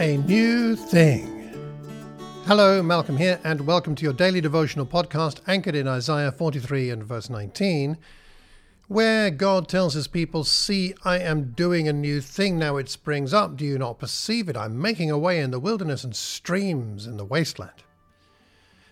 a new thing. Hello, Malcolm here, and welcome to your daily devotional podcast anchored in Isaiah 43 and verse 19, where God tells his people, See, I am doing a new thing. Now it springs up. Do you not perceive it? I'm making a way in the wilderness and streams in the wasteland.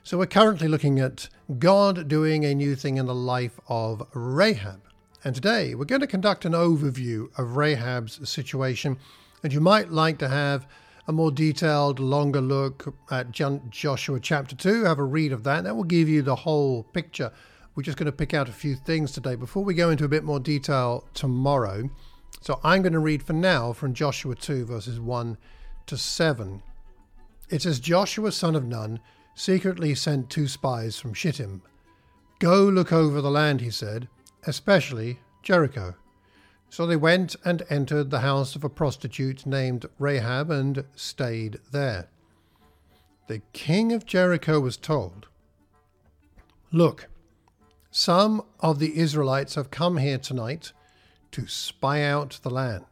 So we're currently looking at God doing a new thing in the life of Rahab. And today we're going to conduct an overview of Rahab's situation. And you might like to have a more detailed, longer look at Joshua chapter 2. Have a read of that. That will give you the whole picture. We're just going to pick out a few things today before we go into a bit more detail tomorrow. So I'm going to read for now from Joshua 2, verses 1 to 7. It says Joshua, son of Nun, secretly sent two spies from Shittim. Go look over the land, he said especially Jericho. So they went and entered the house of a prostitute named Rahab and stayed there. The king of Jericho was told, Look, some of the Israelites have come here tonight to spy out the land.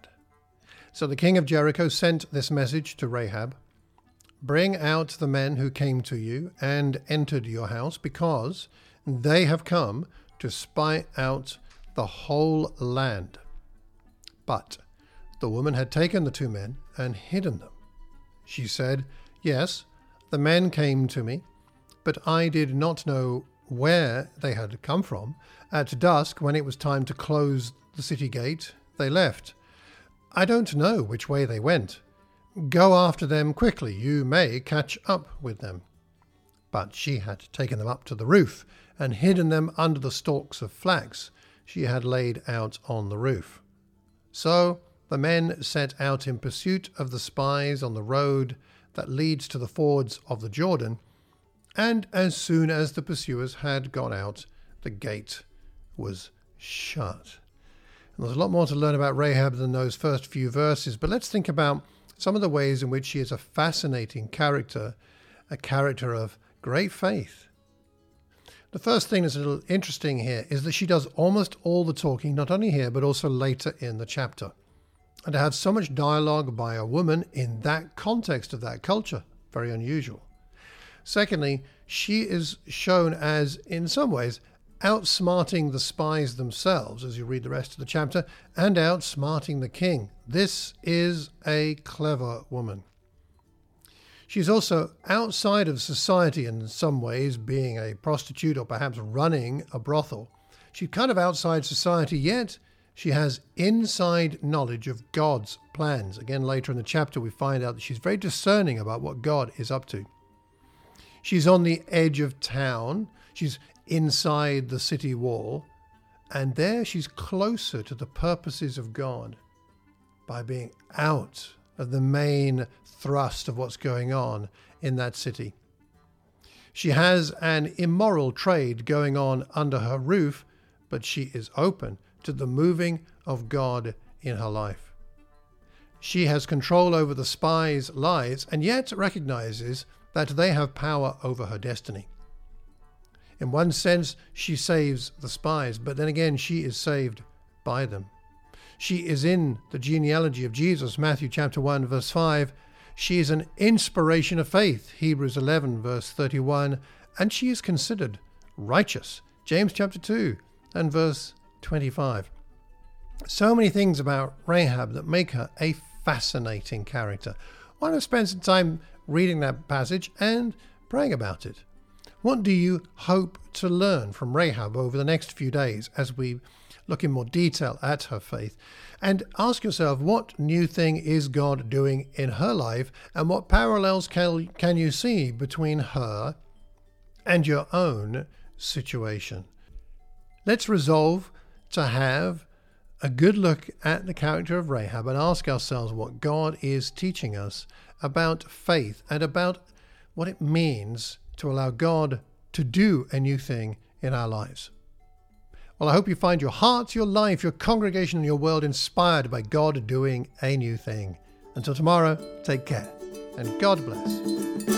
So the king of Jericho sent this message to Rahab Bring out the men who came to you and entered your house, because they have come to spy out the whole land. But the woman had taken the two men and hidden them. She said, Yes, the men came to me, but I did not know where they had come from. At dusk, when it was time to close the city gate, they left. I don't know which way they went. Go after them quickly, you may catch up with them. But she had taken them up to the roof and hidden them under the stalks of flax she had laid out on the roof. So the men set out in pursuit of the spies on the road that leads to the fords of the Jordan, and as soon as the pursuers had gone out, the gate was shut. And there's a lot more to learn about Rahab than those first few verses, but let's think about some of the ways in which she is a fascinating character, a character of great faith the first thing that's a little interesting here is that she does almost all the talking, not only here, but also later in the chapter. And to have so much dialogue by a woman in that context of that culture, very unusual. Secondly, she is shown as, in some ways, outsmarting the spies themselves as you read the rest of the chapter, and outsmarting the king. This is a clever woman. She's also outside of society in some ways, being a prostitute or perhaps running a brothel. She's kind of outside society, yet she has inside knowledge of God's plans. Again, later in the chapter, we find out that she's very discerning about what God is up to. She's on the edge of town, she's inside the city wall, and there she's closer to the purposes of God by being out of the main thrust of what's going on in that city. She has an immoral trade going on under her roof, but she is open to the moving of God in her life. She has control over the spies' lives and yet recognizes that they have power over her destiny. In one sense, she saves the spies, but then again, she is saved by them. She is in the genealogy of Jesus, Matthew chapter 1, verse 5. She is an inspiration of faith, Hebrews 11, verse 31. And she is considered righteous, James chapter 2 and verse 25. So many things about Rahab that make her a fascinating character. Why don't spend some time reading that passage and praying about it? What do you hope to learn from Rahab over the next few days as we look in more detail at her faith, and ask yourself what new thing is God doing in her life and what parallels can, can you see between her and your own situation. Let's resolve to have a good look at the character of Rahab and ask ourselves what God is teaching us about faith and about what it means to allow God to do a new thing in our lives. Well, I hope you find your heart, your life, your congregation, and your world inspired by God doing a new thing. Until tomorrow, take care and God bless.